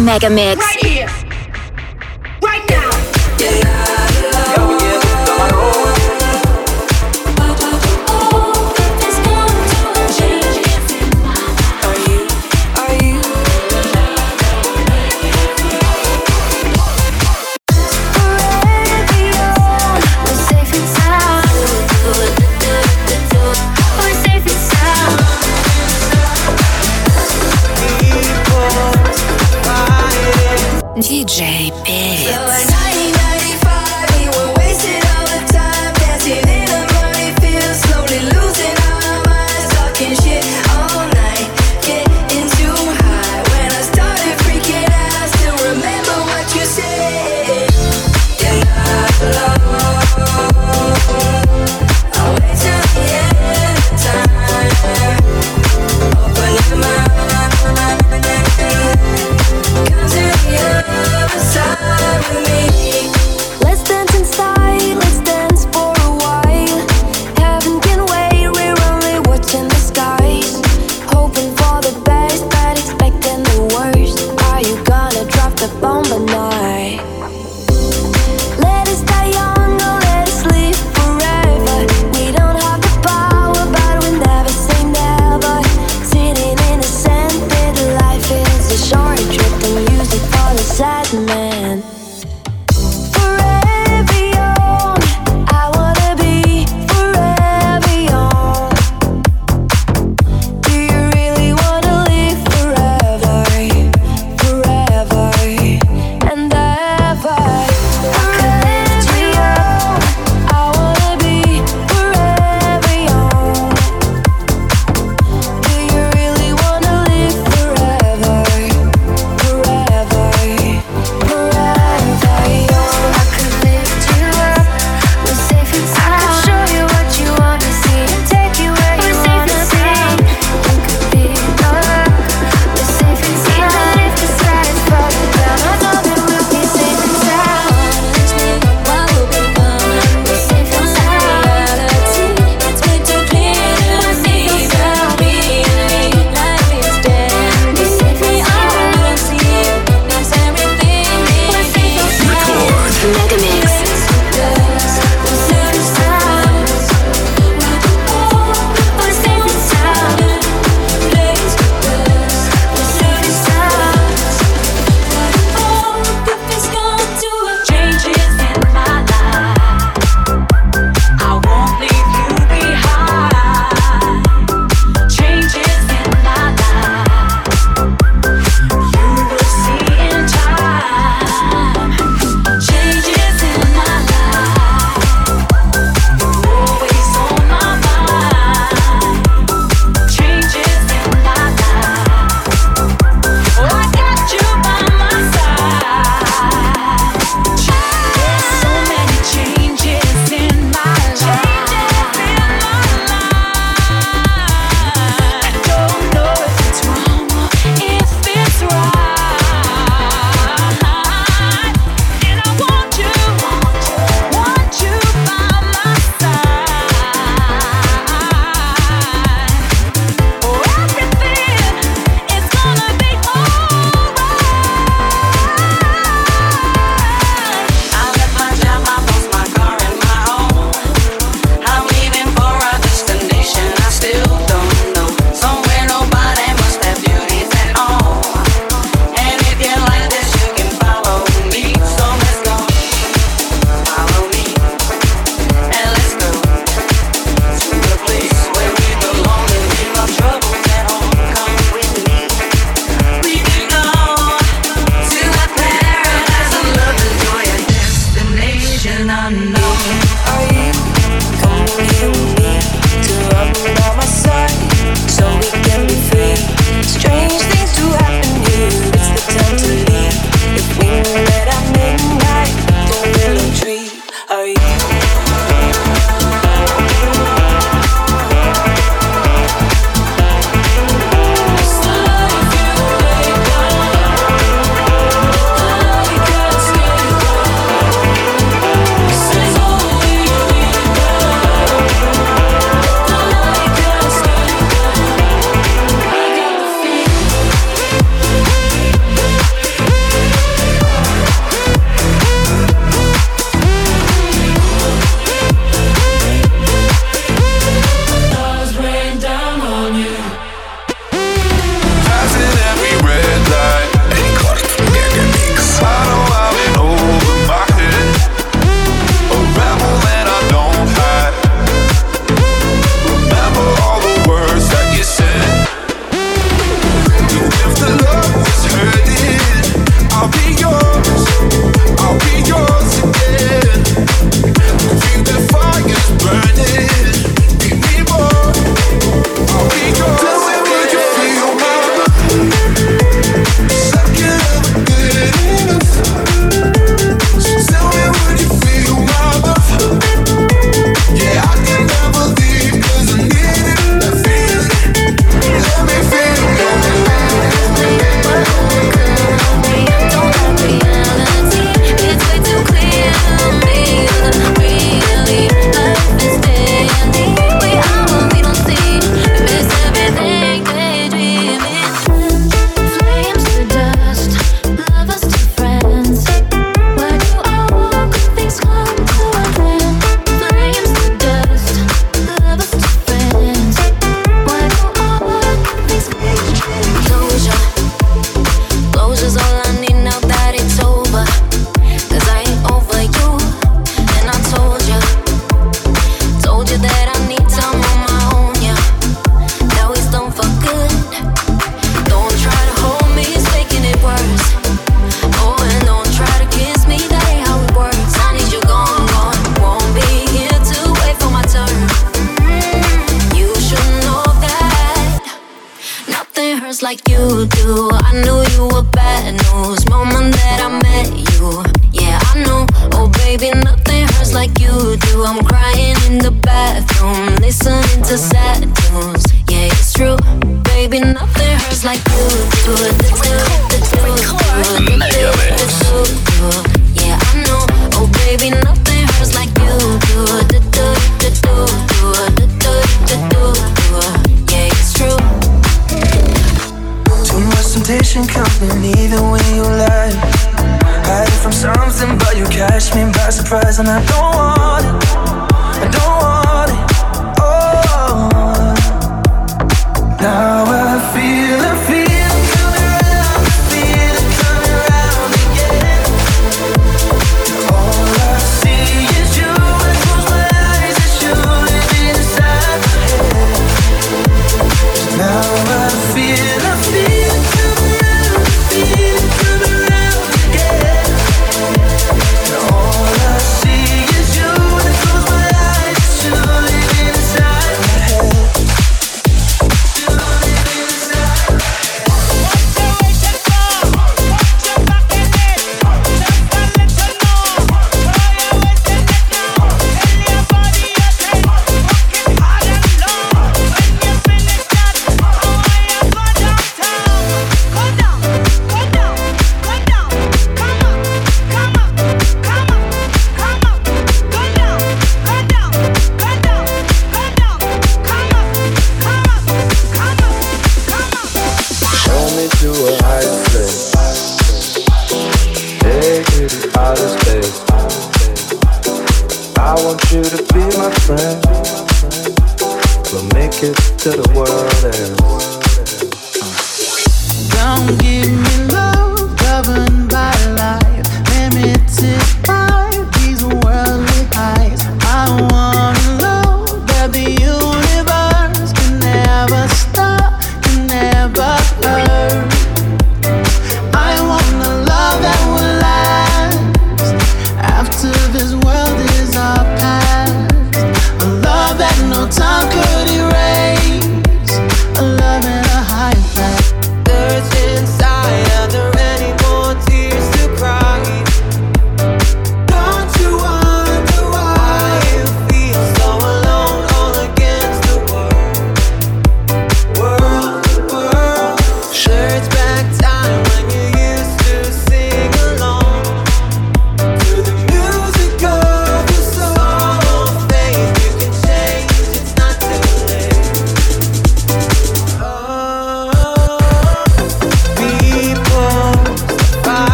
Mega Mix. Right here. And.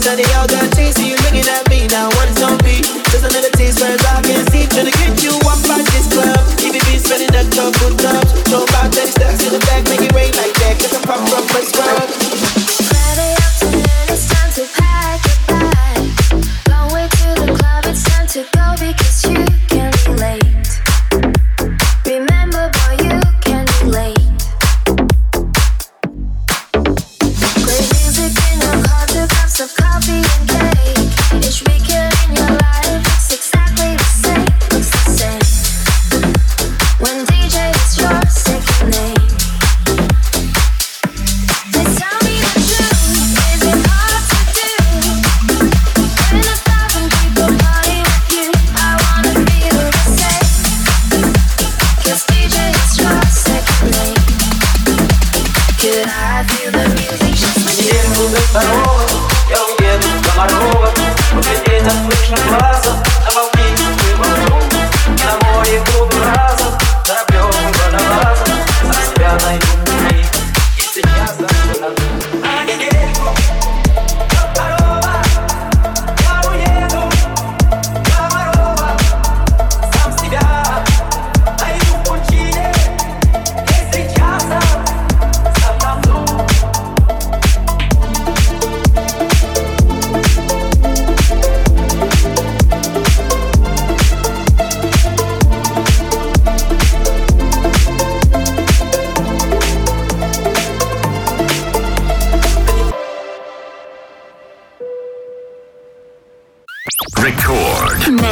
is the they all got chasing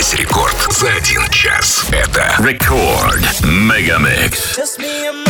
Здесь рекорд за один час. Это рекорд Мегамикс. Just be a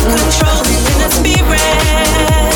controlling in the spirit.